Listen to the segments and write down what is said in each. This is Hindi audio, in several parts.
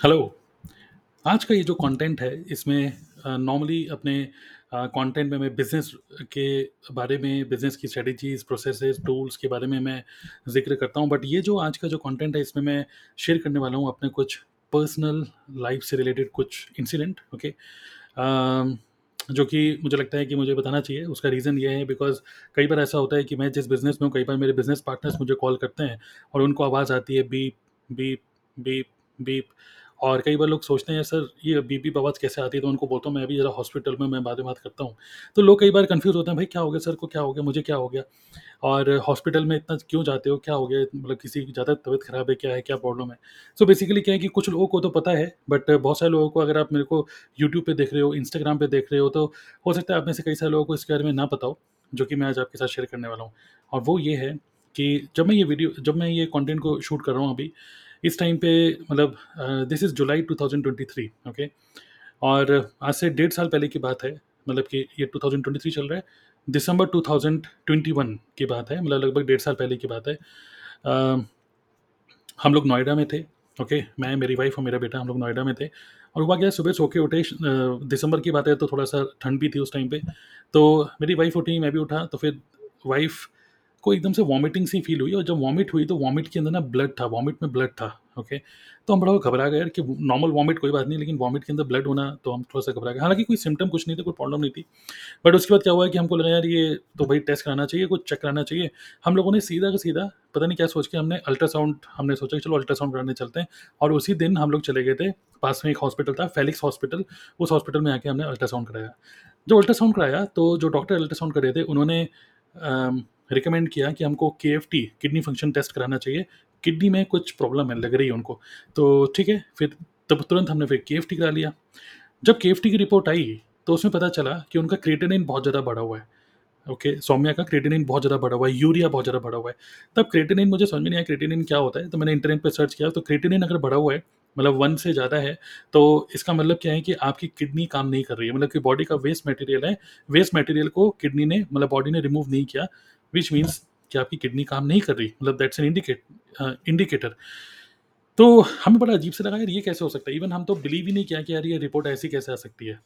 हेलो। आज का ये जो कंटेंट है इसमें नॉर्मली अपने अ, कंटेंट में मैं बिज़नेस के बारे में, बिज़नेस की स्ट्रेटजीज प्रोसेसेस, टूल्स के बारे में मैं ज़िक्र करता हूँ। बट ये जो आज का जो कंटेंट है इसमें मैं शेयर करने वाला हूँ अपने कुछ पर्सनल लाइफ़ से रिलेटेड कुछ इंसिडेंट ओके। अ, जो कि मुझे लगता है कि मुझे बताना चाहिए। उसका रीज़न ये है बिकॉज़ कई बार ऐसा होता है कि मैं जिस बिज़नेस में हूँ, कई बार मेरे बिज़नेस पार्टनर्स मुझे कॉल करते हैं और उनको आवाज़ आती है बीप, बीप, बीप, बीप और कई बार लोग सोचते हैं सर ये बीप आवाज़ कैसे आती है? तो उनको बोलता हूँ मैं अभी ज़रा हॉस्पिटल में मैं बाद में बात करता हूँ। तो लोग कई बार कन्फ्यूज़ होते हैं भाई क्या हो गया सर को क्या हो गया? मुझे क्या हो गया? और हॉस्पिटल में इतना क्यों जाते हो? क्या हो गया? मतलब किसी की ज़्यादा तबीयत ख़राब है क्या है? क्या प्रॉब्लम है? सो बेसिकली क्या है कि कुछ लोगों को तो पता है बट बहुत सारे लोगों को अगर आप मेरे को यूट्यूब पर देख रहे हो, इंस्टाग्राम पर देख रहे हो तो हो सकता है आप में से कई सारे लोगों को इसके बारे में ना पता हो, जो कि मैं आज आपके साथ शेयर करने वाला हूँ। और वो ये है कि जब मैं ये वीडियो जब मैं ये कंटेंट को शूट कर रहा हूँ अभी, इस टाइम पे मतलब दिस इज़ जुलाई 2023 ओके और आज से डेढ़ साल पहले की बात है, मतलब कि ये 2023 चल रहा है, दिसंबर 2021 की बात है, मतलब लगभग डेढ़ साल पहले की बात है। अ, हम लोग नोएडा में थे, ओके, okay, मैं, मेरी वाइफ़ और मेरा बेटा हम लोग नोएडा में थे और हुआ क्या सुबह सो के उठे दिसंबर की बात है तो थोड़ा-सा ठंड भी थी उस टाइम पे, तो मेरी वाइफ़ उठी, मैं भी उठा, तो फिर वाइफ़ को एकदम से वॉमिटिंग सी फ़ील हुई और जब वॉमिट हुई तो वॉमिट के अंदर ना ब्लड था, वॉमिट में ब्लड था, ओके। तो हम बड़ा घबरा गए कि नॉर्मल वॉमिट कोई बात नहीं, लेकिन वॉमिट के अंदर ब्लड होना तो हम थोड़ा-सा घबरा गए। हालाँकि कोई सिम्टम कुछ नहीं था कोई प्रॉब्लम नहीं थी। बट उसके बाद क्या हुआ कि हमको लगा यार ये तो भाई टेस्ट कराना चाहिए, कुछ चेक कराना चाहिए। हम लोगों ने सीधा का सीधा पता नहीं क्या सोच के हमने अल्ट्रासाउंड हमने सोचा कि चलो अल्ट्रासाउंड कराने चलते हैं और उसी दिन हम लोग चले गए थे, पास में एक हॉस्पिटल था, फेलिक्स हॉस्पिटल, उस हॉस्पिटल में आके हमने अल्ट्रासाउंड कराया। जब अल्ट्रासाउंड कराया तो जो डॉक्टर अल्ट्रासाउंड कर रहे थे उन्होंने रिकमेंड किया कि हमको केएफटी किडनी फ़ंक्शन टेस्ट कराना चाहिए, किडनी में कुछ प्रॉब्लम है, लग रही है उनको। तो ठीक है, फिर तब तुरंत हमने फिर केएफटी करा लिया। जब केएफटी की रिपोर्ट आई, तो उसमें पता चला कि उनका क्रिएटिनिन बहुत ज़्यादा बढ़ा हुआ है। ओके, okay, सौम्या का क्रिएटिनिन बहुत ज़्यादा बढ़ा हुआ है, यूरिया बहुत ज़्यादा बढ़ा हुआ है। तब क्रिएटिनिन मुझे समझ में नहीं आया क्रिएटिनिन क्या होता है? तो मैंने इंटरनेट पर सर्च किया तो क्रिएटिनिन अगर बढ़ा हुआ है, मतलब वन से ज़्यादा है, तो इसका मतलब क्या है कि आपकी किडनी काम नहीं कर रही है। मतलब कि बॉडी का वेस्ट मटेरियल है, वेस्ट मटेरियल को किडनी ने मतलब बॉडी ने रिमूव नहीं किया, व्हिच मीन्स कि आपकी किडनी काम नहीं कर रही। मतलब दैट्स एन इंडिकेट इंडिकेटर। तो हमें बड़ा अजीब से लगा यार ये कैसे हो सकता है? इवन हम तो बिलीव ही नहीं किया कि यार ये रिपोर्ट ऐसी कैसे आ सकती है?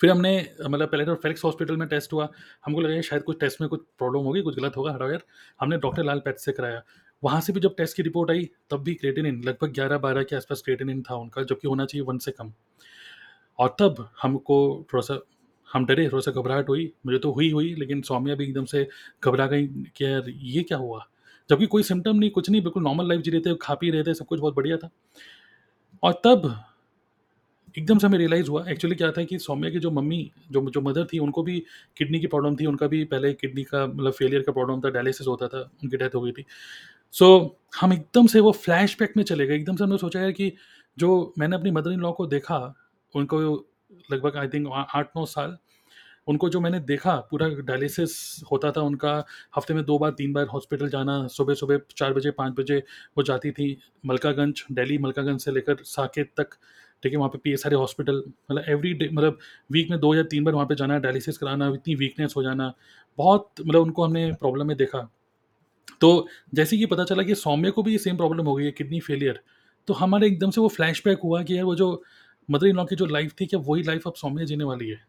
फिर हमने मतलब पहले तो फेलिक्स हॉस्पिटल में टेस्ट हुआ, हमको लगा शायद कुछ टेस्ट में कुछ प्रॉब्लम होगी, कुछ गलत होगा हरा यार हमने डॉक्टर लाल पैथ से कराया, वहाँ से भी जब टेस्ट की रिपोर्ट आई, तब भी क्रिएटिनिन लगभग 11-12 के आसपास क्रिएटिनिन था उनका, जबकि होना चाहिए वन से कम। और तब हमको थोड़ा-सा हम डरे, थोड़ा-सा घबराहट हुई, मुझे तो हुई हुई, लेकिन सौम्या भी एकदम से घबरा गई कि यार ये क्या हुआ? जबकि कोई सिम्टम नहीं, कुछ नहीं, बिल्कुल नॉर्मल लाइफ़ जी रहे थे, खा पी रहे थे, सब कुछ बहुत बढ़िया था। और तब एकदम से हमें रियलाइज़ हुआ एक्चुअली क्या था कि सौम्या की जो मम्मी जो जो मदर थी उनको भी किडनी की प्रॉब्लम थी, उनका भी पहले किडनी का मतलब फेलियर का प्रॉब्लम था, डायलिसिस होता था, उनकी डेथ हो गई थी। सो so, हम एकदम से वो फ्लैशबैक में चले गए, एकदम से हमने सोचा यार कि जो मैंने अपनी मदर इन लॉ को देखा, उनको लगभग आई थिंक आठ 8-9 साल उनको जो मैंने देखा पूरा डायलिसिस होता था उनका, हफ़्ते में दो बार तीन बार हॉस्पिटल जाना, सुबह-सुबह चार बजे पाँच बजे वो जाती थी मलकागंज, दिल्ली मलकागंज से लेकर साकेत तक, ठीक है? वहाँ पे पीए सारे हॉस्पिटल मतलब एवरी डे मतलब वीक में दो या तीन बार वहाँ पे जाना, डायलिसिस कराना, इतनी वीकनेस हो जाना, बहुत मतलब उनको हमने प्रॉब्लम में देखा। तो जैसे कि पता चला कि सौम्य को भी ये सेम प्रॉब्लम हो गई है किडनी फेलियर, तो हमारे एकदम से वो फ्लैशबैक हुआ कि यार वो जो मदर इन लॉ की जो लाइफ़ थी, क्या वही लाइफ़ अब सौम्या जीने वाली है?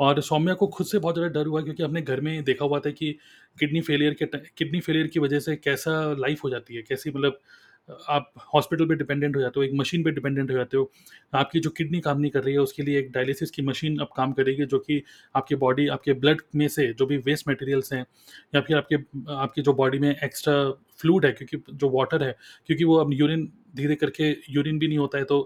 और सौम्या को खुद से बहुत ज़्यादा डर हुआ क्योंकि अपने घर में देखा हुआ था कि किडनी फेलियर के किडनी फेलियर की वजह से कैसा लाइफ़ हो जाती है, कैसी मतलब आप हॉस्पिटल पे डिपेंडेंट हो जाते हो, एक मशीन पे डिपेंडेंट हो जाते हो। आपकी जो किडनी काम नहीं कर रही है, उसके लिए एक डायलिसिस की मशीन अब काम करेगी जो कि आपकी बॉडी आपके ब्लड में से जो भी वेस्ट मटेरियल्स हैं या फिर आपके आपकी जो बॉडी में एक्स्ट्रा फ्लूड है क्योंकि जो वाटर है, क्योंकि वो अब यूरिन धीरे करके यूरिन भी नहीं होता है तो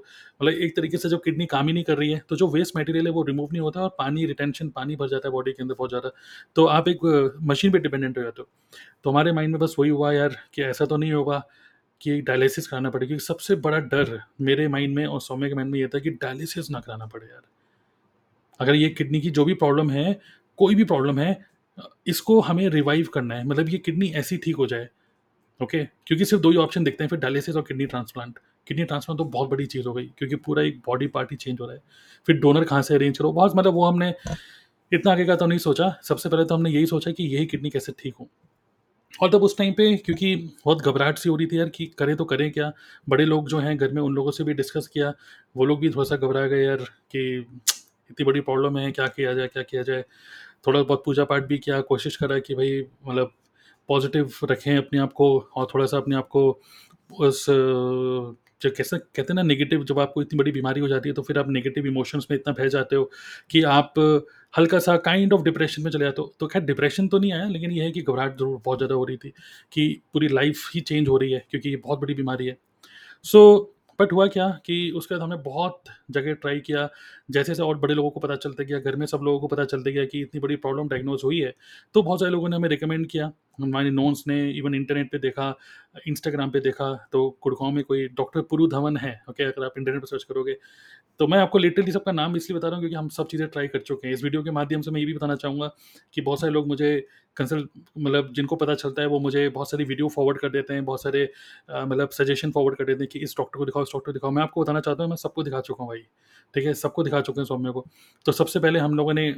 मतलब एक तरीके से जब किडनी काम ही नहीं कर रही है, तो जो वेस्ट मटेरियल है वो रिमूव नहीं होता और पानी रिटेंशन पानी भर जाता है बॉडी के अंदर बहुत ज़्यादा। तो आप एक मशीन पर डिपेंडेंट हो जाते हो। तो हमारे माइंड में बस वही हुआ यार कि ऐसा तो नहीं होगा कि डायलिसिस कराना पड़े क्योंकि सबसे बड़ा डर मेरे माइंड में और सौम्य के माइंड में ये था कि डायलिसिस ना कराना पड़े यार। अगर ये किडनी की जो भी प्रॉब्लम है, कोई भी प्रॉब्लम है इसको हमें रिवाइव करना है मतलब ये किडनी ऐसी ठीक हो जाए, ओके? क्योंकि सिर्फ़ दो ही ऑप्शन देखते हैं फिर डायलिसिस और किडनी ट्रांसप्लांट। किडनी ट्रांसप्लांट तो बहुत बड़ी चीज़ हो गई क्योंकि पूरा एक बॉडी पार्ट चेंज हो रहा है। फिर डोनर कहाँ से अरेंज करो, बहुत मतलब वो हमने इतना आगे का तो नहीं सोचा। सबसे पहले तो हमने यही सोचा कि यही किडनी कैसे ठीक हो। और तब उस टाइम पे क्योंकि बहुत घबराहट सी हो रही थी यार कि करें तो करें क्या? बड़े लोग जो हैं घर में उन लोगों से भी डिस्कस किया, वो लोग भी थोड़ा-सा घबरा गए यार कि इतनी बड़ी प्रॉब्लम है, क्या किया जाए क्या किया जाए? थोड़ा बहुत पूजा-पाठ भी किया, कोशिश करा कि भाई मतलब पॉज़िटिव रखें अपने आप को और थोड़ा-सा अपने आप को उस जो कैसे कहते हैं ना नेगेटिव जब आपको इतनी बड़ी बीमारी हो जाती है, तो फिर आप नेगेटिव इमोशंस में इतना बह जाते हो कि आप हल्का-सा काइंड ऑफ़ डिप्रेशन में चले जाते। तो खैर डिप्रेशन तो नहीं आया, लेकिन ये है कि घबराहट ज़रूर बहुत ज़्यादा हो रही थी कि पूरी लाइफ़ ही चेंज हो रही है क्योंकि ये बहुत बड़ी बीमारी है। सो बट हुआ क्या कि उसके बाद हमने बहुत जगह ट्राई किया, जैसे-जैसे और बड़े लोगों को पता चलता गया, घर में सब लोगों को पता चलता गया कि इतनी बड़ी प्रॉब्लम डायग्नोज़ हुई है, तो बहुत सारे लोगों ने हमें रिकमेंड किया। हमारे नोन्स ने इवन इंटरनेट पे देखा, इंस्टाग्राम पे देखा, तो गुड़गाँव में कोई डॉक्टर पुरु धवन है, ओके? अगर आप इंटरनेट पर सर्च करोगे, तो मैं आपको लिटरली सबका नाम इसलिए बता रहा हूँ क्योंकि हम सब चीज़ें ट्राई कर चुके हैं। इस वीडियो के माध्यम से मैं ये भी बताना चाहूँगा कि बहुत सारे लोग मुझे कंसल्ट मतलब जिनको पता चलता है वो मुझे बहुत सारी वीडियो फॉरवर्ड कर देते हैं, बहुत सारे मतलब सजेशन फॉरवर्ड कर देते हैं कि इस डॉक्टर को दिखाओ, इस डॉक्टर को दिखाओ। मैं आपको बताना चाहता हूँ मैं सबको दिखा चुका हूँ भाई, ठीक है? सबको दिखा चुके हैं सौम्य को। तो सबसे पहले हम लोगों ने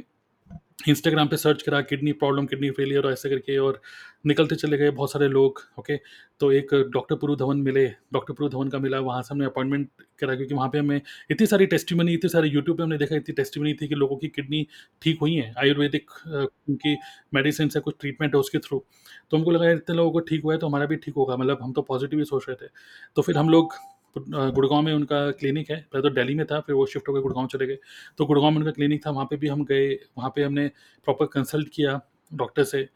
इंस्टाग्राम पे सर्च करा किडनी प्रॉब्लम, किडनी फेलियर और ऐसे करके और निकलते चले गए बहुत सारे लोग, ओके। तो एक डॉक्टर पुरु धवन मिले, डॉक्टर पुरु धवन का मिला, वहाँ से हमने अपॉइंटमेंट करा क्योंकि वहाँ पे हमें इतनी सारी टेस्टिमनी, इतनी सारी यूट्यूब पे हमने देखा इतनी टेस्टिमनी थी कि लोगों की किडनी ठीक हुई है आयुर्वेदिक उनकी मेडिसिन से कुछ ट्रीटमेंट है उसके थ्रू। तो हमको लगा इतने लोगों को ठीक हुआ है तो हमारा भी ठीक होगा, मतलब हम तो पॉज़िटिव ही सोच रहे थे। तो फिर हम लोग गुड़गाँव में उनका क्लिनिक है, पहले तो दिल्ली में था, फिर वो शिफ्ट होके गुड़गांव चले गए। तो गुड़गाँव में उनका क्लिनिक था, वहाँ पे भी हम गए, वहाँ पे हमने प्रॉपर कंसल्ट किया डॉक्टर से।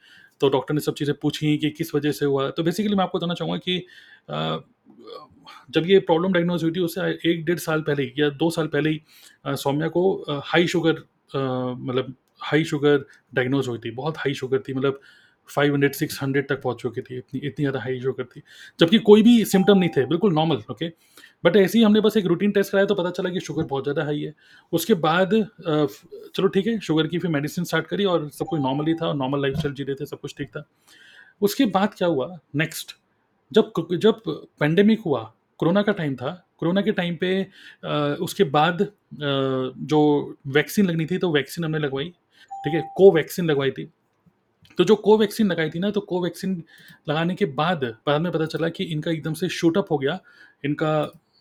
तो डॉक्टर ने सब चीज़ें पूछी कि किस वजह से हुआ। तो बेसिकली मैं आपको बताना चाहूँगा कि जब ये प्रॉब्लम डायग्नोज़ हुई थी उससे एक डेढ़ साल पहले ही या दो साल पहले ही सौम्या को हाई शुगर मतलब हाई शुगर डायग्नोज़ हुई थी। बहुत हाई शुगर थी मतलब 500 600 तक पहुँच चुकी थी, इतनी इतनी ज़्यादा हाई शुगर थी। जबकि कोई भी सिम्टम नहीं थे, बिल्कुल नॉर्मल, ओके। बट ऐसे ही हमने बस एक रूटीन टेस्ट कराया तो पता चला कि शुगर बहुत ज़्यादा हाई है। उसके बाद चलो ठीक है, शुगर की फिर मेडिसिन स्टार्ट करी और सब कुछ नॉर्मल ही था और नॉर्मल लाइफ़स्टाइल जी रहे थे, सब कुछ ठीक था। उसके बाद क्या हुआ नेक्स्ट जब जब पेंडेमिक हुआ, कोरोना का टाइम था, कोरोना के टाइम पे अ, उसके बाद अ, जो वैक्सीन लगनी थी तो वैक्सीन हमने लगवाई, ठीक है? कोवैक्सीन लगवाई थी। तो जो कोवैक्सीन लगाई थी ना, तो कोवैक्सीन लगाने के बाद बाद में पता चला कि इनका एकदम से शूटअप हो गया, इनका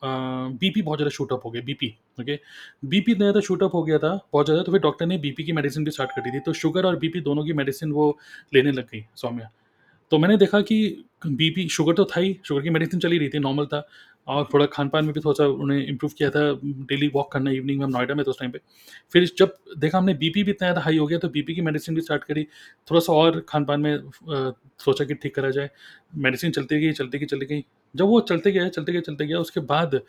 बीपी बहुत ज़्यादा शूटअप हो गया, बीपी, ओके। बीपी इतना ज़्यादा शूटअप हो गया था, बहुत ज़्यादा, तो फिर डॉक्टर ने बीपी की मेडिसिन भी स्टार्ट कर दी थी। तो शुगर और बीपी दोनों की मेडिसिन वो लेने लग गई, सौम्या। तो मैंने देखा कि बीपी शुगर तो था ही, शुगर की मेडिसिन चली रही थी, नॉर्मल था और थोड़ा खान-पान में भी थोड़ा-सा उन्हें इम्प्रूव किया था, डेली वॉक करना इवनिंग में, हम नोएडा में थे उस टाइम पे। फिर जब देखा हमने बीपी भी इतना ज़्यादा हाई हो गया, तो बीपी की मेडिसिन भी स्टार्ट करी, थोड़ा-सा और खान-पान में सोचा कि ठीक करा जाए। मेडिसिन चलती गई, चलती गई, चलती गई। जब वो चलते गया, चलते गए चलते गया, उसके बाद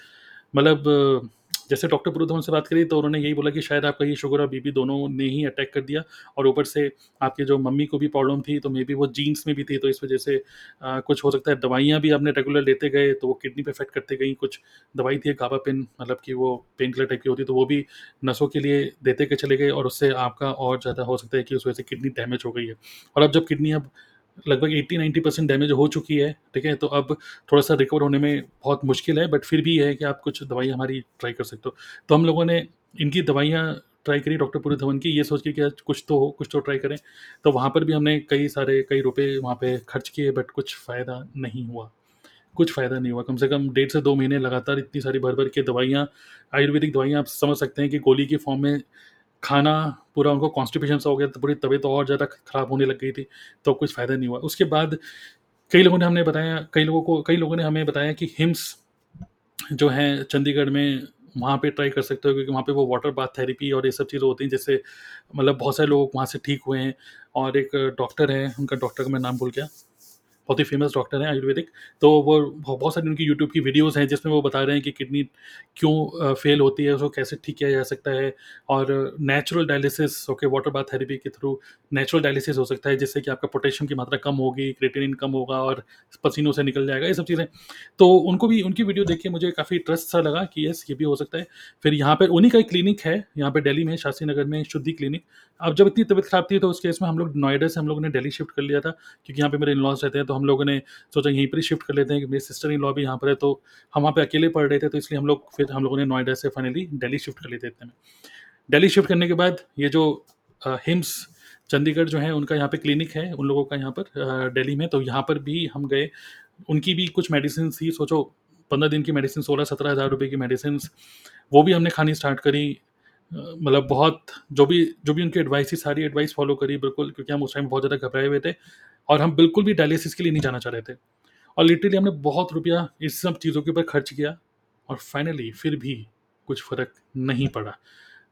मतलब जैसे डॉक्टर पुरुधवन से बात करी तो उन्होंने यही बोला कि शायद आपका ये शुगर और बीपी दोनों ने ही अटैक कर दिया और ऊपर से आपके जो मम्मी को भी प्रॉब्लम थी तो मे बी वो जीन्स में भी थी तो इस वजह से अ, कुछ हो सकता है दवाइयाँ भी आपने रेगुलर लेते गए तो वो किडनी पे इफ़ेक्ट करते गई कुछ दवाई थी गाबापेन मतलब कि वो पेन किलर टाइप की होती तो वो भी नसों के लिए देते के चले गए और उससे आपका और ज़्यादा हो सकता है कि उस वजह से किडनी डैमेज हो गई है। और अब जब किडनी अब लगभग 80-90 परसेंट डैमेज हो चुकी है, ठीक है? तो अब थोड़ा-सा रिकवर होने में बहुत मुश्किल है, बट फिर भी है कि आप कुछ दवाई हमारी ट्राई कर सकते हो। तो हम लोगों ने इनकी दवाइयाँ ट्राई करी डॉक्टर पुरी धवन की, ये सोच के कि कुछ तो हो, कुछ तो ट्राई करें। तो वहाँ पर भी हमने कई सारे कई रुपये वहाँ पे खर्च किए बट कुछ फ़ायदा नहीं हुआ, कुछ फ़ायदा नहीं हुआ। कम से कम डेढ़ से दो महीने लगातार इतनी सारी भर-भर के दवाइयाँ, आयुर्वेदिक दवाइयाँ आप समझ सकते हैं कि गोली के फॉर्म में खाना पूरा उनको कॉन्स्टिपेशन सा हो गया, तो पूरी तबीयत और ज़्यादा खराब होने लग गई थी, तो कुछ फ़ायदा नहीं हुआ। उसके बाद कई लोगों ने हमने बताया कई लोगों को कई लोगों ने हमें बताया कि हिम्स जो है चंडीगढ़ में, वहाँ पे ट्राई कर सकते हो क्योंकि वहाँ पे वो वाटर बाथ थेरेपी और ये सब चीज़ें होती हैं, जैसे मतलब बहुत सारे लोग वहाँ से ठीक हुए हैं और एक डॉक्टर हैं, उनका डॉक्टर का मैं नाम भूल गया। बहुत ही फ़ेमस डॉक्टर हैं आयुर्वेदिक, तो वो बहुत सारी उनकी यूट्यूब की वीडियोज़ हैं जिसमें वो बता रहे हैं कि किडनी क्यों फ़ेल होती है, उसको कैसे ठीक किया जा सकता है और natural dialysis okay water bath therapy के थ्रू नेचुरल डायलिसिस हो सकता है जिससे कि आपका पोटेशियम की मात्रा कम होगी, क्रिएटिनिन कम होगा और पसीनों से निकल जाएगा, ये सब चीज़ें। तो उनको भी उनकी वीडियो देख के मुझे काफ़ी ट्रस्ट सा लगा कि येस ये भी हो सकता है। फिर यहाँ पर उन्हीं का एक क्लिनिक है, यहाँ पर दिल्ली में शास्त्री नगर में शुद्धि क्लिनिक। अब जब इतनी तबियत खराब थी तो उस केस में हम लोग नोएडा से हम लोगों ने दिल्ली शिफ्ट कर लिया था क्योंकि यहाँ पे मेरे इन-लॉज़ रहते हैं, तो हम लोगों ने सोचा यहीं पर ही शिफ्ट कर लेते हैं कि मेरी सिस्टर इन लॉ भी यहाँ पर है, तो हम वहाँ पे अकेले पढ़ रहे थे, तो इसलिए हम लोग फिर हम लोगों ने नोएडा से फाइनली दिल्ली शिफ्ट कर लेते इतने में। दिल्ली शिफ्ट करने के बाद ये जो हिम्स चंडीगढ़ जो है उनका यहाँ पे क्लिनिक है उन लोगों का यहाँ पर दिल्ली में, तो यहाँ पर भी हम गए। उनकी भी कुछ मेडिसिन थी, सोचो 15 दिन की मेडिसिन 16-17 हज़ार रुपये की मेडिसिन वो भी हमने खानी स्टार्ट करी। मतलब बहुत जो भी जो भी उनकी एडवाइस थी, सारी एडवाइस फ़ॉलो करी बिल्कुल क्योंकि हम उस टाइम बहुत ज़्यादा घबराए हुए थे और हम बिल्कुल भी डायलिसिस के लिए नहीं जाना चाह रहे थे। और लिटरली हमने बहुत रुपया इस सब चीज़ों के ऊपर खर्च किया और फाइनली फिर भी कुछ फ़र्क नहीं पड़ा।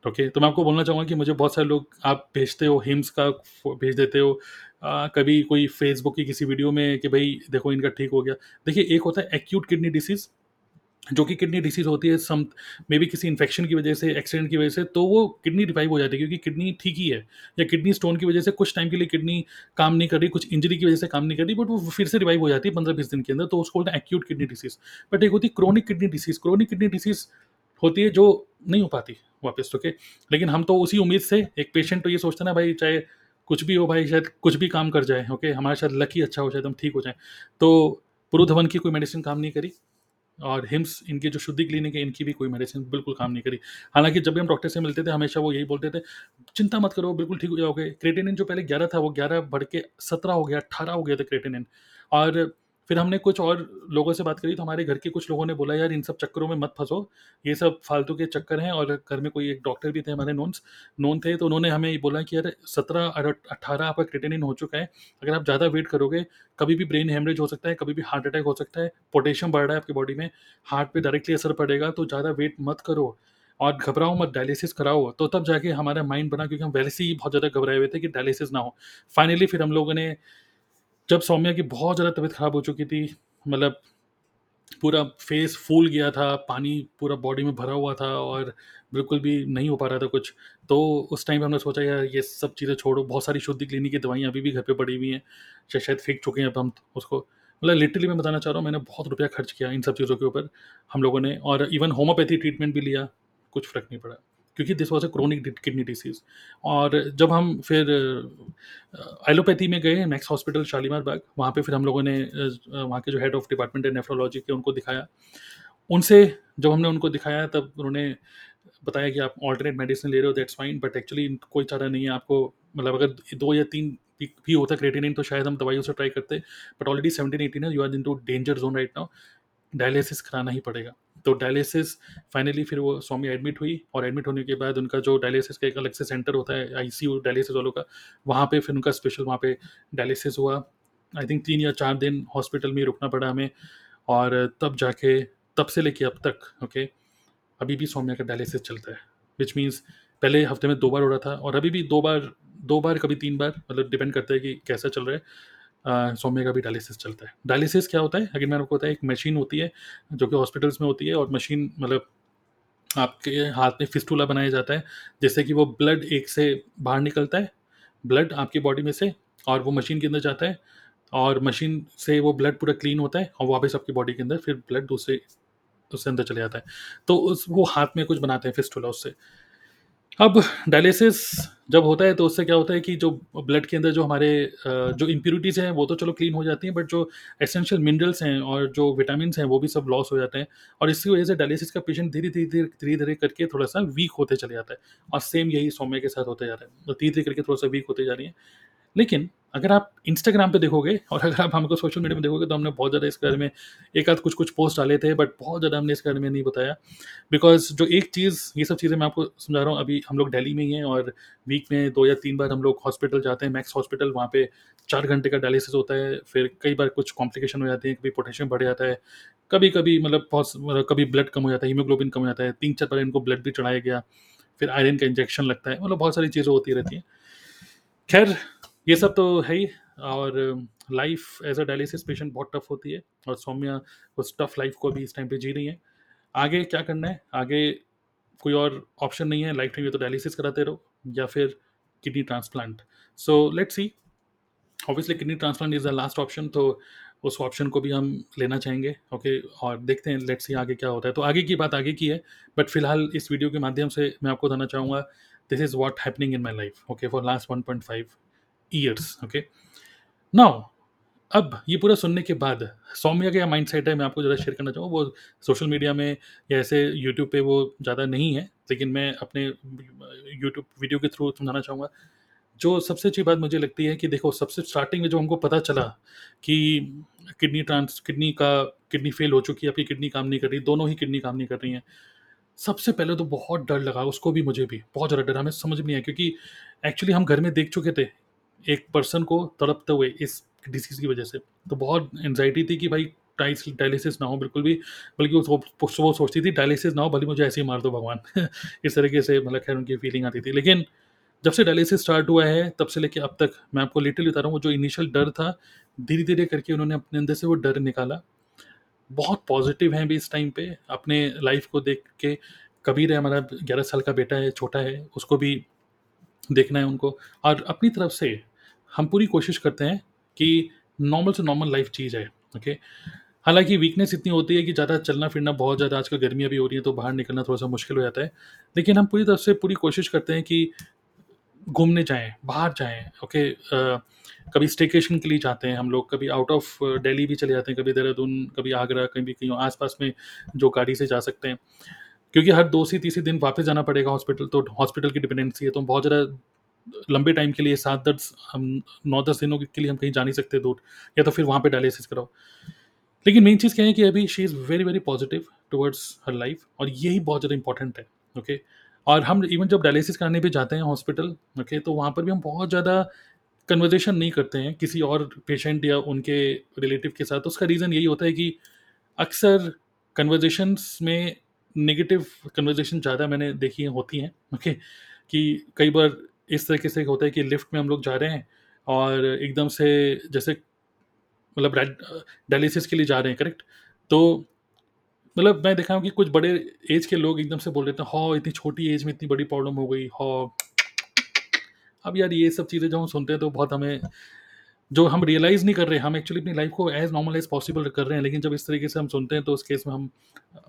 ओके, okay, तो मैं आपको बोलना चाहूँगा कि मुझे बहुत सारे लोग आप भेजते हो हिम्स का भेज देते हो अ, कभी कोई फ़ेसबुक की किसी वीडियो में कि भाई देखो इनका ठीक हो गया। देखिए एक होता है एक्यूट किडनी डिसीज़ जो कि किडनी डिसीज़ होती है सम मे बी किसी इन्फेक्शन की वजह से, एक्सीडेंट की वजह से, तो वो किडनी रिवाइव हो जाती है क्योंकि किडनी ठीक ही है या किडनी स्टोन की वजह से कुछ टाइम के लिए किडनी काम नहीं कर रही, कुछ इंजरी की वजह से काम नहीं कर रही, बट वो फिर से रिवाइव हो जाती है 15-20 दिन के अंदर, तो उसको बोलते हैं एक्यूट किडनी डिसीज़। बट एक होती है chronic kidney disease, chronic kidney disease होती है जो नहीं हो पाती वापस, ओके? लेकिन हम तो उसी उम्मीद से एक पेशेंट तो ये सोचते ना भाई चाहे कुछ भी हो भाई शायद कुछ भी काम कर जाए, ओके? हमारा शायद लक अच्छा हो, शायद हम ठीक हो जाए तो पुरुधवन की कोई मेडिसिन काम नहीं करी और हिम्स इनके जो शुद्धि क्लिनिक है इनकी भी कोई मेडिसिन बिल्कुल काम नहीं करी। हालाँकि जब भी हम डॉक्टर से मिलते थे हमेशा वो यही बोलते थे, "चिंता मत करो बिल्कुल ठीक हो जाओगे।" क्रेटेनिन जो पहले 11 था वो 11 बढ़ के 17 हो गया, 18 हो गया था क्रेटेनिन और फिर हमने कुछ और लोगों से बात करी तो हमारे घर के कुछ लोगों ने बोला, "यार इन सब चक्करों में मत फंसो ये सब फालतू के चक्कर हैं" और घर में कोई एक डॉक्टर भी थे हमारे नोन्स नोन थे तो उन्होंने हमें ये बोला कि यार 17 और 18 आपका क्रेटिनिन हो चुका है, अगर आप ज़्यादा वेट करोगे, कभी भी ब्रेन हेमरेज हो सकता है, कभी भी हार्ट अटैक हो सकता है, पोटेशियम बढ़ रहा है आपकी बॉडी में, हार्ट पर डायरेक्टली असर पड़ेगा, तो ज़्यादा वेट मत करो और घबराओ मत, डायलिसिस कराओ। तो तब जाके हमारा माइंड बना क्योंकि हम पहले से ही बहुत ज़्यादा घबराए हुए थे कि डायलिसिस ना हो। फाइनली फिर हम लोगों ने जब सौम्या की बहुत ज़्यादा तबीयत खराब हो चुकी थी, मतलब पूरा फेस फूल गया था, पानी पूरा बॉडी में भरा हुआ था और बिल्कुल भी नहीं हो पा रहा था कुछ। तो उस टाइम पे हमने सोचा यार ये सब चीज़ें छोड़ो, बहुत सारी शुद्धि क्लिनिक की दवाइयाँ अभी भी घर पे पड़ी हुई हैं, श शायद फेंक चुके हैं अब हम उसको। मतलब लिटरली मैं बताना चाह रहा हूँ मैंने बहुत रुपया खर्च किया इन सब चीज़ों के ऊपर हम लोगों ने और इवन होम्योपैथी ट्रीटमेंट भी लिया, कुछ फ़र्क नहीं पड़ा। क्योंकि this was a chronic kidney disease और जब हम फिर एलोपैथी में गए मैक्स हॉस्पिटल शालीमार बाग, वहाँ पे फिर हम लोगों ने वहाँ के जो हेड ऑफ़ डिपार्टमेंट है नेफ्रोलॉजी के उनको दिखाया। उनसे जब हमने उनको दिखाया तब उन्होंने बताया कि आप ऑल्टरनेट मेडिसिन ले रहे हो दैट्स फाइन बट एक्चुअली कोई चारा नहीं है आपको मतलब अगर दो या तीन भी होता क्रेटिनिन तो शायद हम दवाइयों से ट्राई करते बट ऑलरेडी 17-18 है, you are into danger zone right now, dialysis कराना ही पड़ेगा। तो डायलिसिस फाइनली फिर वो स्वामी एडमिट हुई और एडमिट होने के बाद उनका जो डायलिसिस का एक अलग से सेंटर होता है आईसीयू डायलिसिस वालों का, वहाँ पे फिर उनका स्पेशल वहाँ पे डायलिसिस हुआ। आई थिंक तीन या चार दिन हॉस्पिटल में रुकना पड़ा हमें और तब जाके तब से लेके अब तक ओके, okay, अभी भी सौम्या का डायलिसिस चलता है। विच मीन्स पहले हफ़्ते में दो बार हो रहा था और अभी भी दो बार दो बार कभी तीन बार मतलब डिपेंड करता है कि कैसा चल रहा है। सौम्या का भी डायलिसिस चलता है। डायलिसिस क्या होता है? अगर मैंने आपको बताया एक मशीन होती है, जो कि हॉस्पिटल्स में होती है और मशीन मतलब आपके हाथ में फिस्टूला बनाया जाता है, जिससे कि वो ब्लड एक से बाहर निकलता है, ब्लड आपकी बॉडी में से और वो मशीन के अंदर जाता है और मशीन से वो ब्लड पूरा क्लीन होता है और वापस आपकी बॉडी के अंदर फिर ब्लड दूसरे उससे अंदर चले जाता है। तो उस वो हाथ में कुछ बनाते हैं फिस्टूला उससे। अब डायलिसिस जब होता है तो उससे क्या होता है कि जो ब्लड के अंदर जो हमारे जो इम्प्यूरिटीज़ हैं, वो तो चलो क्लीन हो जाती हैं बट जो एसेंशियल मिनरल्स हैं और जो विटामिन हैं, वो भी सब लॉस हो जाते हैं। और इसकी वजह से डायलिसिस का पेशेंट धीरे धीरे धीरे धीरे धीरे करके थोड़ा सा वीक होते चले जाता है। और सेम यही सौम्य के साथ होते जा रहे हैं। तो धीरे धीरे करके थोड़ा सा वीक होते जा रही है। लेकिन अगर आप इंस्टाग्राम पे देखोगे, और अगर आप हमको सोशल मीडिया में देखोगे तो हमने बहुत ज़्यादा इस बारे में एक आध कुछ कुछ पोस्ट डाले थे बट बहुत ज़्यादा हमने इस बारे में नहीं बताया। बिकॉज़ जो एक चीज़, ये सब चीज़ें मैं आपको समझा रहा हूँ, अभी हम लोग दिल्ली में ही हैं, और वीक में दो या तीन बार हम लोग हॉस्पिटल जाते हैं मैक्स हॉस्पिटल वहाँ पे चार घंटे का डायलिसिस होता है, फिर कई बार कुछ कॉम्प्लिकेशन हो जाती है, कभी पोटेशियम बढ़ जाता है कभी कभी मतलब बहुत मतलब कभी ब्लड कम हो जाता है हीमोग्लोबिन कम हो जाता है, तीन चार बार इनको ब्लड भी चढ़ाया गया, फिर आयरन का इंजेक्शन लगता है मतलब बहुत सारी चीज़ें होती रहती हैं। खैर ये सब तो है ही, और life as a dialysis patient बहुत टफ होती है, और सौम्या उस टफ लाइफ को भी इस टाइम पे जी रही है। आगे क्या करना है? आगे कोई और ऑप्शन नहीं है लाइफ टाइम या तो डायलिसिस कराते रहो, या फिर kidney transplant so let's see obviously kidney transplant is the last option तो उस ऑप्शन को भी हम लेना चाहेंगे ओके okay? और देखते हैं लेट्स सी आगे क्या होता है। तो आगे की बात आगे की है बट फ़िलहाल इस वीडियो के माध्यम से मैं आपको बताना चाहूँगा this is what happening in my life okay for last one point five years okay now अब ये पूरा सुनने के बाद सौम्या का माइंड सेट है? मैं आपको ज़रा शेयर करना चाहूँगा। वो सोशल मीडिया में या ऐसे यूट्यूब पे वो ज़्यादा नहीं है लेकिन मैं अपने यूट्यूब वीडियो के थ्रू समझाना चाहूँगा। जो सबसे अच्छी बात मुझे लगती है कि देखो सबसे स्टार्टिंग में जो हमको पता चला कि किडनी ट्रांस किडनी का किडनी फेल हो चुकी है, आपकी किडनी काम नहीं कर रही, दोनों ही किडनी काम नहीं कर रही हैं। सबसे पहले तो बहुत डर लगा उसको भी मुझे भी, बहुत ज़्यादा डर हमें समझ नहीं आया क्योंकि एक्चुअली हम घर में देख चुके थे, एक पर्सन को तड़पते हुए इस डिसीज़ की वजह से। तो बहुत एंग्ज़ायटी थी कि भाई टाइस डायलिसिस ना हो बिल्कुल भी, बल्कि वो वो सोचती थी डायलिसिस ना हो भले मुझे ऐसे ही मार दो भगवान। इस तरीके से मतलब खैर उनकी फीलिंग आती थी। लेकिन जब से डायलिसिस स्टार्ट हुआ है, तब से लेके अब तक मैं आपको लिटरली बता रहा हूँ, वो जो इनिशियल डर था, धीरे-धीरे करके उन्होंने अपने अंदर से वो डर निकाला। बहुत पॉज़िटिव हैं अभी इस टाइम पे, अपने लाइफ़ को देख के कबीर है हमारा 11 साल का बेटा है, छोटा है, उसको भी देखना है उनको और अपनी तरफ़ से हम पूरी कोशिश करते हैं कि नॉर्मल से नॉर्मल लाइफ़ जी जाए, ओके? हालाँकि वीकनेस इतनी होती है कि ज़्यादा चलना-फिरना बहुत ज़्यादा आजकल गर्मियाँ भी हो रही हैं, तो बाहर निकलना थोड़ा-सा मुश्किल हो जाता है। लेकिन हम पूरी तरफ़ से पूरी कोशिश करते हैं कि घूमने जाएँ, बाहर जाएँ, ओके अ, कभी स्टेकेशन के लिए जाते हैं हम लोग, कभी आउट ऑफ़ दिल्ली भी चले जाते हैं, कभी देहरादून, कभी आगरा, कभी कहीं आस-पास में जो गाड़ी से जा सकते हैं। क्योंकि हर दो से तीसरे दिन वापस जाना पड़ेगा हॉस्पिटल, तो हॉस्पिटल की डिपेंडेंसी है, तो बहुत ज़्यादा लंबे टाइम के लिए सात दस हम नौ दस दिनों के लिए हम कहीं जा नहीं सकते दूर, या तो फिर वहाँ पे डायलिसिस कराओ। लेकिन मेन चीज़ क्या है कि अभी she is very, very positive towards her life और यही बहुत ज़्यादा इंपॉर्टेंट है, ओके? और हम इवन जब डायलिसिस कराने भी जाते हैं हॉस्पिटल, ओके, तो वहाँ पर भी हम बहुत ज़्यादा कन्वर्सेशन नहीं करते हैं किसी और पेशेंट या उनके रिलेटिव के साथ। उसका रीज़न यही होता है कि अक्सर कन्वर्सेशंस में नेगेटिव कन्वर्जेशन ज़्यादा मैंने देखी है, होती हैं, ओके? कि कई बार इस तरीके से होता है कि लिफ्ट में हम लोग जा रहे हैं और एकदम से जैसे मतलब डाय डायलिसिस के लिए जा रहे हैं, करेक्ट? तो मतलब मैं देखा हूँ कि कुछ बड़े एज के लोग एकदम से बोल देते हैं, "हाँ, इतनी छोटी एज में इतनी बड़ी प्रॉब्लम हो गई, हाँ।" अब यार ये सब चीज़ें जब हम सुनते हैं तो बहुत हमें जो हम रियलाइज़ नहीं कर रहे हम एक्चुअली अपनी लाइफ़ को एज़ नॉर्मल एज़ पॉसिबल कर रहे हैं, लेकिन जब इस तरीके से हम सुनते हैं तो उस केस में हम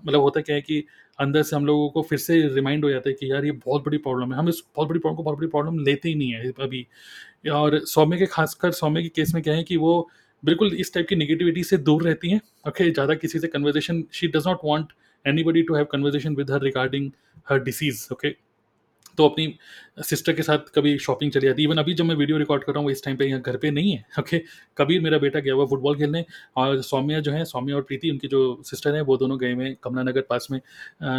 मतलब होता क्या है कि अंदर से हम लोगों को फिर से रिमाइंड हो जाता है कि यार ये बहुत बड़ी प्रॉब्लम है। हम इस बहुत बड़ी प्रॉब्लम को बहुत बड़ी प्रॉब्लम लेते ही नहीं है अभी। और सौम्य के खासकर सौम्य के केस में क्या है कि वो बिल्कुल इस टाइप की नेगेटिविटी से दूर रहती हैं, ओके? ज़्यादा किसी से conversation she does not want anybody to have conversation with her regarding her disease, okay? तो अपनी सिस्टर के साथ कभी शॉपिंग चली जाती। इवन अभी जब मैं वीडियो रिकॉर्ड कर रहा हूँ, वो इस टाइम पे यहाँ घर पे नहीं है, ओके? कबीर मेरा बेटा गया हुआ फुटबॉल खेलने और सौम्या जो है, सौम्या और प्रीति उनकी जो सिस्टर हैं, वो दोनों गए हुए कमला नगर पास में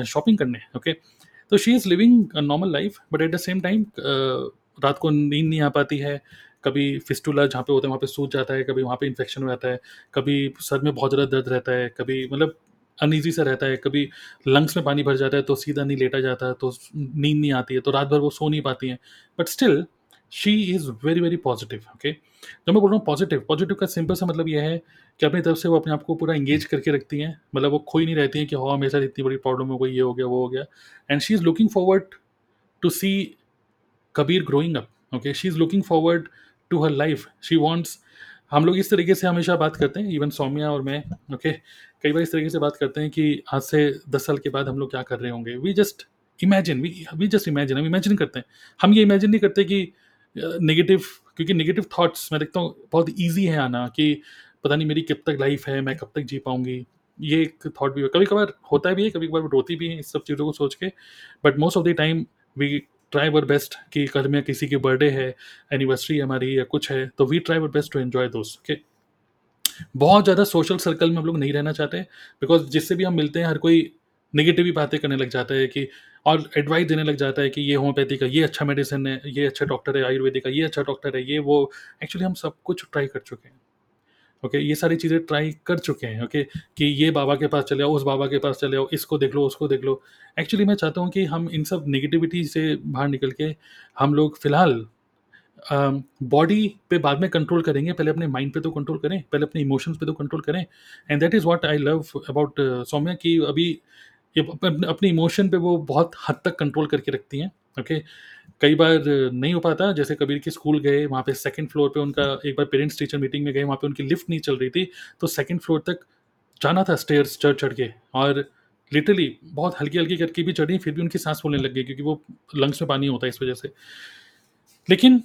शॉपिंग करने, ओके? तो she is living normal life but at the same time रात को नींद नहीं आ पाती है, कभी फिस्टुला जहाँ पे होता है, वहाँ पे सूज जाता है, कभी वहाँ पे इन्फेक्शन हो जाता है, कभी सर में बहुत ज़्यादा दर्द रहता है, कभी मतलब अनईज़ी सा रहता है, कभी लंग्स में पानी भर जाता है, तो सीधा नहीं लेटा जाता है, तो नींद नहीं आती है, तो रात भर वो सो नहीं पाती हैं। But still she is very, very positive, okay? जब मैं बोल रहा हूँ पॉज़िटिव, पॉज़िटिव का सिंपल सा मतलब यह है कि अपनी तरफ़ से वो अपने आप को पूरा इंगेज करके रखती हैं। मतलब वो खोई नहीं रहती हैं कि हाँ, मेरे साथ इतनी बड़ी प्रॉब्लम हो गई, ये हो गया, वो हो गया। And she is looking forward to see Kabir growing up, okay? She is looking forward to her life. She wants हम लोग इस तरीके से हमेशा बात करते हैं, इवन सौम्या और मैं, ओके? कई बार इस तरीके से बात करते हैं कि आज से 10 साल के बाद हम लोग क्या कर रहे होंगे। We just imagine we we just imagine हम इमेजिन करते हैं। हम ये इमेजिन नहीं करते कि नेगेटिव क्योंकि नेगेटिव थाट्स मैं देखता हूँ बहुत ईज़ी है आना कि पता नहीं मेरी कब तक लाइफ़ है, मैं कब तक जी पाऊँगी। ये एक थाट भी कभी-कभार होता भी है, कभी-कभार रोती भी है इस सब चीज़ों को सोच के। But most of the time we try our best कि घर में किसी की बर्थडे है, एनिवर्सरी हमारी या कुछ है, तो we try our best to enjoy those, okay? बहुत ज़्यादा सोशल सर्कल में हम लोग नहीं रहना चाहते बिकॉज़ जिससे भी हम मिलते हैं हर कोई नेगेटिव ही बातें करने लग जाता है कि और एडवाइस देने लग जाता है कि ये होम्योपैथी का ये अच्छा मेडिसिन है, ये अच्छा डॉक्टर है, आयुर्वेदिक का ये अच्छा डॉक्टर है, ये वो। एक्चुअली हम सब कुछ ट्राई कर चुके हैं। ओके, ये सारी चीज़ें ट्राई कर चुके हैं, ओके, कि ये बाबा के पास चले आओ, उस बाबा के पास चले आओ, इसको देख लो, उसको देख लो। एक्चुअली मैं चाहता हूँ कि हम इन सब नेगेटिविटी से बाहर निकल के हम लोग फ़िलहाल बॉडी पे बाद में कंट्रोल करेंगे, पहले अपने माइंड पे तो कंट्रोल करें, पहले अपने इमोशंस पे तो कंट्रोल करें and that is what I love about Saumya कि अभी अपने इमोशन पे वो बहुत हद तक कंट्रोल करके रखती हैं, ओके। कई बार नहीं हो पाता, जैसे कबीर के स्कूल गए, वहाँ पे सेकंड फ्लोर पे उनका एक बार पेरेंट्स टीचर मीटिंग में गए, वहाँ पे उनकी लिफ्ट नहीं चल रही थी, तो सेकंड फ्लोर तक जाना था स्टेयर्स चढ़-चढ़ के और लिटरली बहुत हल्की-हल्की करके भी चढ़ी, फिर भी उनकी सांस फूलने लग गई क्योंकि वो लंग्स में पानी होता है इस वजह से। लेकिन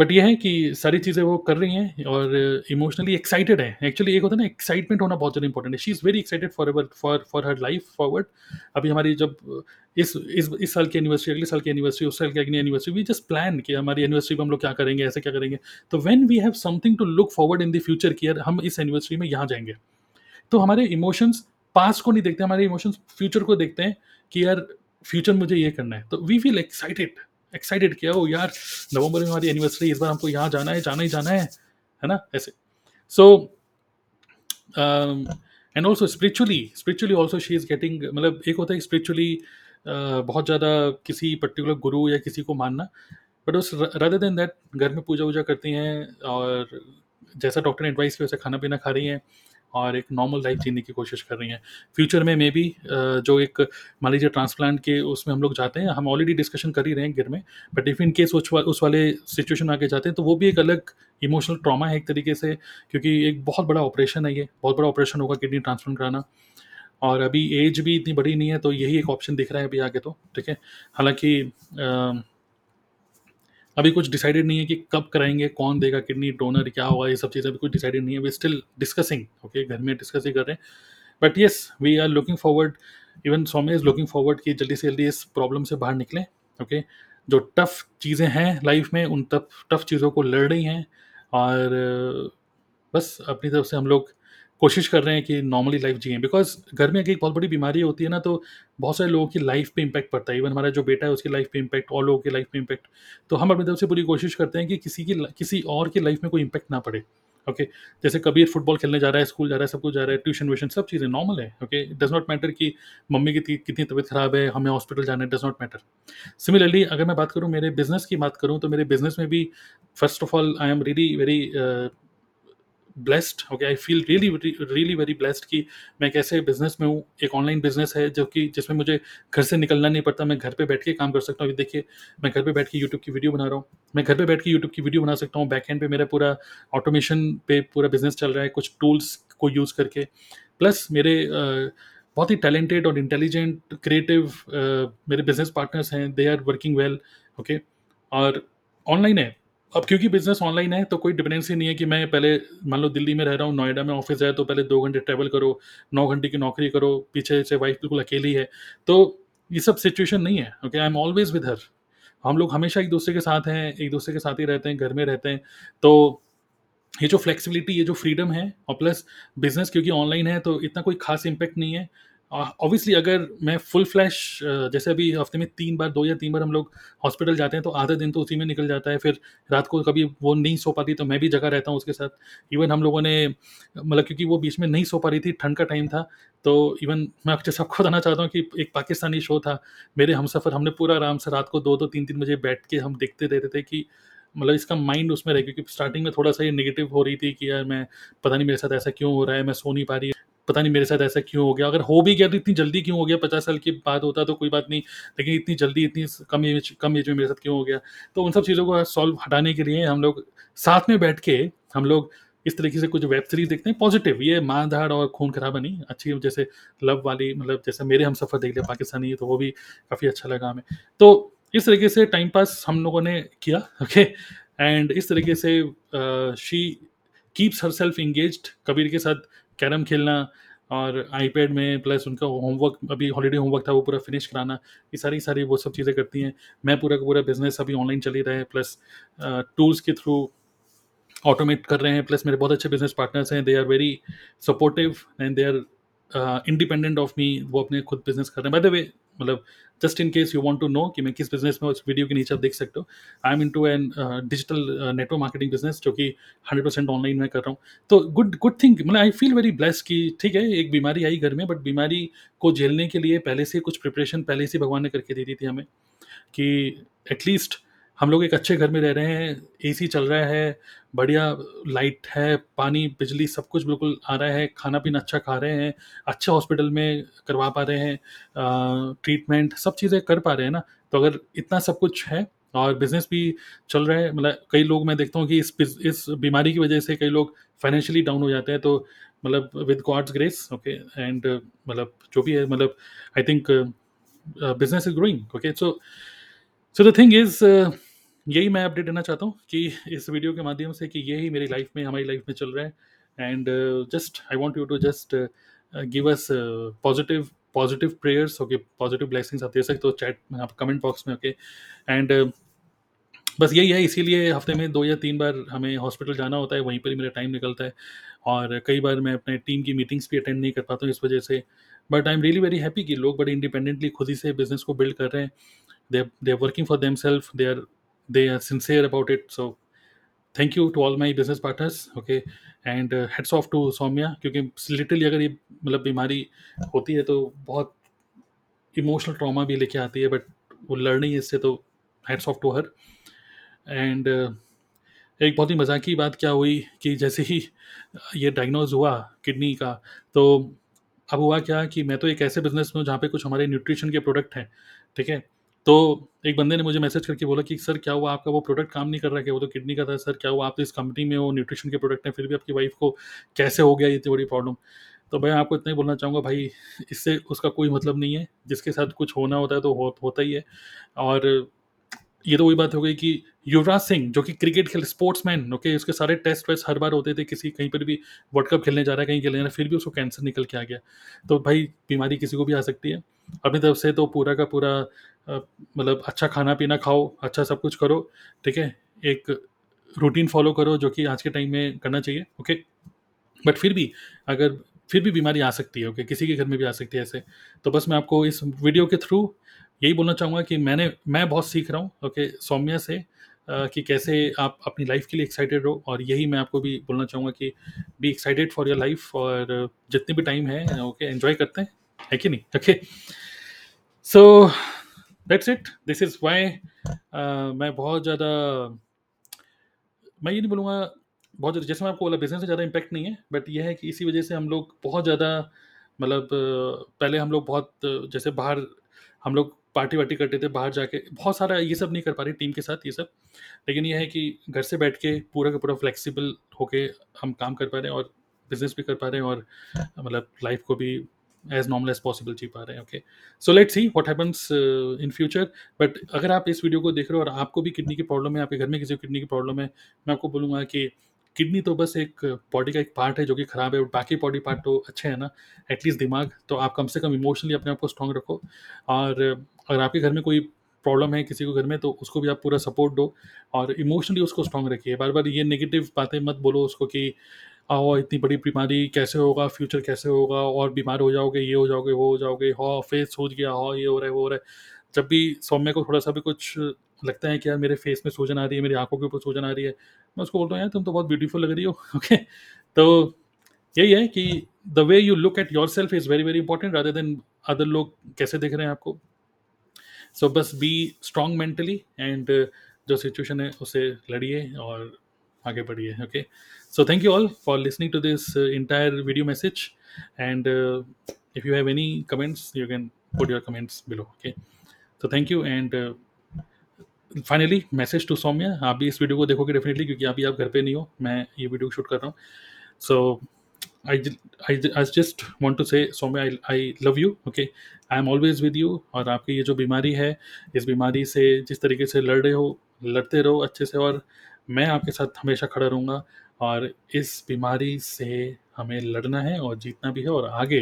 बट ये है कि सारी चीज़ें वो कर रही हैं और इमोशनली एक्साइटेड है। एक्चुअली एक होता है ना एक्साइटमेंट होना बहुत ज़्यादा इंपॉर्टेंट है। She is very excited for ever for for her life forward. अभी हमारी जब इस इस इस साल की एनिवर्सरी, अगले साल की एनिवर्सरी, उस साल की अगली एनिवर्सरी, वी जस्ट प्लान कि हमारी एनिवर्सरी पे हम लोग क्या करेंगे, ऐसे क्या करेंगे। तो when we have something to look forward in the future कि यार हम इस एनिवर्सरी में यहाँ जाएँगे तो हमारे इमोशंस पास्ट को नहीं देखते, हमारे इमोशंस फ्यूचर को देखते हैं कि यार फ्यूचर मुझे ये करना है। तो वी फील एक्साइटेड एक्साइटेड किया ओह यार नवंबर में हमारी एनिवर्सरी इस बार हमको यहाँ जाना है, जाना ही जाना है, है ना? ऐसे। So and also spiritually spiritually also she is getting मतलब एक होता है स्पिरिचुअली बहुत ज़्यादा किसी पर्टिकुलर गुरु या किसी को मानना बट उस रदर देन दैट घर में पूजा वूजा करती हैं और जैसा डॉक्टर ने एडवाइस किया वैसे खाना पीना खा रही हैं और एक नॉर्मल लाइफ जीने की कोशिश कर रही हैं। फ्यूचर में मे बी जो एक मान लीजिए ट्रांसप्लांट के उसमें हम लोग जाते हैं हम ऑलरेडी डिस्कशन कर ही रहे हैं घर में बट इफ़ इन केस उस, वाले सिचुएशन आके जाते हैं तो वो भी एक अलग इमोशनल ट्रॉमा है एक तरीके से क्योंकि एक बहुत बड़ा ऑपरेशन है ये बहुत बड़ा ऑपरेशन होगा किडनी ट्रांसप्लांट कराना। और अभी एज भी इतनी बड़ी नहीं है तो यही एक ऑप्शन दिख रहा है अभी आगे तो ठीक है? हालाँकि अभी कुछ डिसाइडेड नहीं है कि कब कराएँगे, कौन देगा, किडनी डोनर क्या होगा, ये सब चीज़ें अभी कुछ डिसाइडेड नहीं है। वी स्टिल डिस्कसिंग ओके घर में डिस्कस ही कर रहे हैं। But yes we are looking forward even Saumya is looking forward कि जल्दी से जल्दी इस प्रॉब्लम से बाहर निकलें ओके? जो टफ चीज़ें हैं लाइफ में, उन टफ टफ चीज़ों को लड़ रही हैं, और बस अपनी तरफ़ से हम लोग कोशिश कर रहे हैं कि नॉर्मली लाइफ जिए। बिकॉज़ घर में अगर एक बहुत बड़ी बीमारी होती है ना तो बहुत सारे लोगों की लाइफ पे इम्पैक्ट पड़ता है। इवन हमारा जो बेटा है, उसकी लाइफ पे इम्पैक्ट और लोगों की लाइफ पे इम्पैक्ट तो हम अपनी तरफ़ से पूरी कोशिश करते हैं कि किसी की किसी और की लाइफ में कोई इम्पैक्ट ना पड़े। ओके? जैसे कबीर फुटबॉल खेलने जा रहा है स्कूल जा रहा है, सब कुछ जा रहा है ट्यूशन व्यूशन सब चीज़ें नॉर्मल है। ओके डज नॉट मैटर कि मम्मी की कितनी तबीयत खराब है, हमें हॉस्पिटल जाना है डज नॉट मैटर सिमिलरली अगर मैं बात करूँ मेरे बिज़नेस की बात करूँ तो मेरे बिज़नेस में भी first of all I am really very blessed okay I feel really really very blessed कि मैं कैसे बिज़नेस में हूँ। एक ऑनलाइन बिज़नेस है जो कि जिसमें मुझे घर से निकलना नहीं पड़ता। मैं घर पे बैठ के काम कर सकता हूँ। देखिए, मैं घर पे बैठ के यूट्यूब की वीडियो बना रहा हूँ। मैं घर पे बैठ के यूट्यूब की वीडियो बना सकता हूँ। बैक एंड पे मेरा पूरा ऑटोमेशन पे पूरा बिज़नेस चल रहा है। कुछ टूल्स को यूज़ करके। प्लस मेरे बहुत ही टैलेंटेड और इंटेलिजेंट क्रिएटिव मेरे बिज़नेस पार्टनर्स हैं। They are working well okay और ऑनलाइन है। अब क्योंकि बिज़नेस ऑनलाइन है तो कोई डिपेंडेंसी नहीं है कि मैं पहले, मान लो दिल्ली में रह रहा हूँ, नोएडा में ऑफ़िस है तो पहले दो घंटे ट्रैवल करो, नौ घंटे की नौकरी करो, पीछे से वाइफ बिल्कुल अकेली है। तो ये सब सिचुएशन नहीं है okay I am always with her हम लोग हमेशा एक दूसरे के साथ हैं, एक दूसरे के साथ ही रहते हैं, घर में रहते हैं। तो ये जो फ्लेक्सिबिलिटी ये जो फ्रीडम है, और प्लस बिज़नेस क्योंकि ऑनलाइन है तो इतना कोई खास इम्पैक्ट नहीं है। ऑब्वियसली अगर मैं फुल फ्लैश जैसे अभी हफ़्ते में तीन बार, दो या तीन बार हम लोग हॉस्पिटल जाते हैं तो आधा दिन तो उसी में निकल जाता है। फिर रात को कभी वो नहीं सो पाती तो मैं भी जगह रहता हूँ उसके साथ। इवन हम लोगों ने मतलब क्योंकि वो बीच में नहीं सो पा रही थी, ठंड का टाइम था तो इवन मैं आपके सबको बताना चाहता हूँ कि एक पाकिस्तानी शो था, मेरे हम सफ़र, हमने पूरा आराम से रात को दो दो, तीन तीन बजे बैठ के हम देखते रहते थे कि मतलब इसका माइंड उसमें रहे, क्योंकि स्टार्टिंग में थोड़ा सा ये नेगेटिव हो रही थी कि यार मैं, पता नहीं मेरे साथ ऐसा क्यों हो रहा है, मैं सो नहीं पा रही पता नहीं मेरे साथ ऐसा क्यों हो गया। अगर हो भी गया तो इतनी जल्दी क्यों हो गया? पचास साल की बात होता तो कोई बात नहीं, लेकिन इतनी जल्दी, इतनी कम एज कम एज में मेरे साथ क्यों हो गया? तो उन सब चीज़ों को सॉल्व हटाने के लिए हम लोग साथ में बैठ के हम लोग इस तरीके से कुछ वेब सीरीज़ देखते हैं। पॉजिटिव, ये मार धाड़ और खून खराबा नहीं, अच्छी जैसे लव वाली मतलब जैसे मेरे हम सफ़र देख लिया, पाकिस्तानी तो वो भी काफ़ी अच्छा लगा हमें। तो इस तरीके से टाइम पास हम लोगों ने किया ओके एंड इस तरीके से she keeps herself engage Kabir के साथ कैरम खेलना और आईपैड में प्लस उनका होमवर्क अभी हॉलीडे होमवर्क था, वो पूरा फिनिश कराना, ये सारी सारी वो सब चीज़ें करती हैं। मैं पूरा का पूरा बिज़नेस अभी ऑनलाइन चल ही रहा है प्लस टूल्स के थ्रू ऑटोमेट कर रहे हैं प्लस मेरे बहुत अच्छे बिज़नेस पार्टनर्स हैं they are very supportive and they are independent of me वो अपने खुद बिज़नेस कर रहे हैं। बाय द वे मतलब just in case you want to know कि मैं किस बिज़नेस में उस वीडियो के नीचे आप देख सकते हो। I am into an digital network marketing business जो कि हंड्रेड परसेंट ऑनलाइन मैं कर रहा हूँ। तो गुड गुड थिंग मतलब आई फील वेरी ब्लेस कि ठीक है, एक बीमारी आई घर में बट बीमारी को झेलने के लिए पहले से कुछ प्रिपरेशन पहले से भगवान ने करके दे दी थी हमें कि एटलीस्ट हम लोग एक अच्छे घर में रह रहे हैं एसी चल रहा है, बढ़िया लाइट है, पानी, बिजली सब कुछ बिल्कुल आ रहा है, खाना पीना अच्छा खा रहे हैं, अच्छे हॉस्पिटल में करवा पा रहे हैं ट्रीटमेंट सब चीज़ें कर पा रहे हैं ना तो अगर इतना सब कुछ है और बिज़नेस भी चल रहा है मतलब कई लोग मैं देखता हूँ कि इस इस बीमारी की वजह से कई लोग फाइनेंशियली डाउन हो जाते हैं तो मतलब with God's grace okay and मतलब जो भी है मतलब I think business is growing okay so so the thing is यही मैं अपडेट देना चाहता हूँ कि इस वीडियो के माध्यम से कि यही मेरी लाइफ में, हमारी लाइफ में चल रहा है। And just I want you to just give us positive positive prayers okay positive blessings आप दे सकते हो चैट में आप कमेंट बॉक्स में ओके एंड बस यही है, इसीलिए हफ़्ते में दो या तीन बार हमें हॉस्पिटल जाना होता है, वहीं पर ही मेरा टाइम निकलता है। और कई बार मैं अपने टीम की मीटिंग्स भी अटेंड नहीं कर पाता हूँ इस वजह से। But I am really very happy कि लोग बड़े इंडिपेंडेंटली खुद ही से बिज़नेस को बिल्ड कर रहे हैं। They they are working for them self they are they are sincere about it so thank you to all my business partners okay and heads off to Saumya क्योंकि लिटरली अगर ये मतलब बीमारी होती है तो बहुत इमोशनल ट्रॉमा भी लेके आती है बट वो लर्निंग इससे तो heads off to her and एक बहुत ही मज़ाक की बात क्या हुई कि जैसे ही ये डायग्नोज हुआ किडनी का तो अब हुआ क्या कि मैं तो एक ऐसे बिज़नेस में हूँ जहाँ पे कुछ हमारे न्यूट्रिशन के प्रोडक्ट हैं, ठीक है? तो एक बंदे ने मुझे मैसेज करके बोला कि सर क्या हुआ? आपका वो प्रोडक्ट काम नहीं कर रहा है वो तो किडनी का था सर क्या हुआ? आप तो इस कंपनी में वो न्यूट्रिशन के प्रोडक्ट हैं फिर भी आपकी वाइफ को कैसे हो गया ये इतनी बड़ी प्रॉब्लम? तो मैं आपको इतना ही बोलना चाहूँगा भाई इससे उसका कोई मतलब नहीं है। जिसके साथ कुछ होना होता है तो हो, होता ही है। और ये तो वही बात हो गई कि युवराज सिंह जो कि क्रिकेट खेल स्पोर्ट्समैन ओके उसके सारे टेस्ट वेस्ट हर बार होते थे किसी कहीं पर भी वर्ल्ड कप खेलने जा रहा है कहीं खेलने जा रहा है फिर भी उसको कैंसर निकल के आ गया। तो भाई बीमारी किसी को भी आ सकती है। अपनी तरफ़ से तो पूरा का पूरा मतलब अच्छा खाना पीना खाओ अच्छा सब कुछ करो, ठीक है? एक रूटीन फॉलो करो जो कि आज के टाइम में करना चाहिए ओके बट फिर भी, अगर, फिर भी बीमारी आ सकती है ओके किसी के घर में भी आ सकती है ऐसे। तो बस मैं आपको इस वीडियो के थ्रू यही बोलना चाहूँगा कि मैंने, मैं बहुत सीख रहा हूँ ओके सौम्या से कि कैसे आप अपनी लाइफ के लिए एक्साइटेड रहो और यही मैं आपको भी बोलना चाहूँगा कि be excited for your life और जितने भी टाइम है ओके एन्जॉय करते हैं, है कि नहीं? Okay so that's it this is why मैं बहुत ज़्यादा, मैं ये नहीं बोलूँगा बहुत ज़्यादा, जैसे मैं आपको बोला बिज़नेस से ज़्यादा इम्पैक्ट नहीं है बट ये है कि इसी वजह से हम लोग बहुत ज़्यादा मतलब पहले हम लोग बहुत, जैसे बाहर, हम लोग पार्टी वार्टी करते थे, बाहर जाके, बहुत सारा ये सब नहीं कर पा रहे टीम के साथ ये सब, लेकिन ये है कि घर से बैठ के पूरा का पूरा फ्लेक्सिबल होके हम काम कर पा रहे हैं और बिज़नेस भी कर पा रहे हैं और मतलब लाइफ को भी एज नॉर्मल एज पॉसिबल जी पा रहे हैं okay so let see what happens in future but अगर आप इस वीडियो को देख रहे हो और आपको भी किडनी की प्रॉब्लम है, आपके घर में किसी को किडनी की प्रॉब्लम है, मैं आपको बोलूँगा कि किडनी तो बस एक बॉडी का एक पार्ट है जो कि ख़राब है बाकी बॉडी पार्ट तो अच्छे हैं ना एटलीस्ट दिमाग. तो आप कम से कम इमोशनली अपने आप को स्ट्रॉन्ग रखो. और अगर आपके घर में कोई प्रॉब्लम है किसी को घर में तो उसको भी आप पूरा सपोर्ट दो और इमोशनली उसको स्ट्रॉन्ग रखिए. बार बार ये नेगेटिव बातें मत बोलो उसको कि आओ इतनी बड़ी बीमारी कैसे होगा? फ्यूचर कैसे होगा? और बीमार हो जाओगे ये हो जाओगे वो हो जाओगे। हो फेस सूझ गया हो ये हो रहा है वो हो रहा है। जब भी सौम्य को थोड़ा सा भी कुछ लगता है कि यार मेरे फेस में सूजन आ रही है मेरी आँखों के ऊपर सूजन आ रही है मैं उसको बोलता हूँ यार तुम तो बहुत ब्यूटीफुल लग रही हो। ओके तो यही है कि the way you look at yourself is very very important rather than other लोग कैसे देख रहे हैं आपको। सो so, बस बी स्ट्रॉन्ग मेंटली एंड जो सिचुएशन है उसे लड़िए और आगे बढ़िए okay so thank you all for listening to this entire video message and if you have any comments you can put your comments below okay? So thank you. And uh, finally message to Saumya आप भी इस वीडियो को देखोगे डेफिनेटली क्योंकि अभी आप घर पे नहीं हो मैं ये वीडियो शूट कर रहा हूँ। So I I just want to say Saumya I I love you okay I am always with you और आपकी ये जो बीमारी है इस बीमारी से जिस तरीके से लड़ रहे हो लड़ते रहो अच्छे से और मैं आपके साथ हमेशा खड़ा रहूँगा। और इस बीमारी से हमें लड़ना है और जीतना भी है और आगे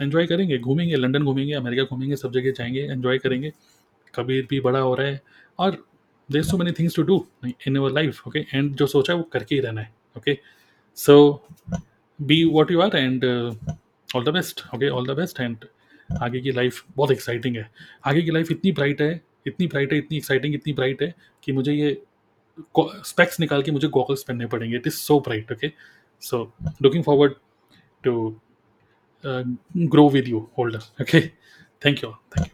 एंजॉय करेंगे, घूमेंगे, लंदन घूमेंगे, अमेरिका घूमेंगे, सब जगह जाएँगे एंजॉय करेंगे। कबीर भी बड़ा हो रहा है और there so many things to do in our life okay and जो सोचा है वो करके ही रहना है okay so be what you are and all the best okay all the best and आगे की लाइफ बहुत एक्साइटिंग है। आगे की लाइफ इतनी ब्राइट है, इतनी ब्राइट है, इतनी एक्साइटिंग इतनी ब्राइट है कि मुझे ये स्पेक्स निकाल के मुझे गॉगल्स पहनने पड़ेंगे। It is so bright okay so looking forward to grow with you holder okay thank you thank you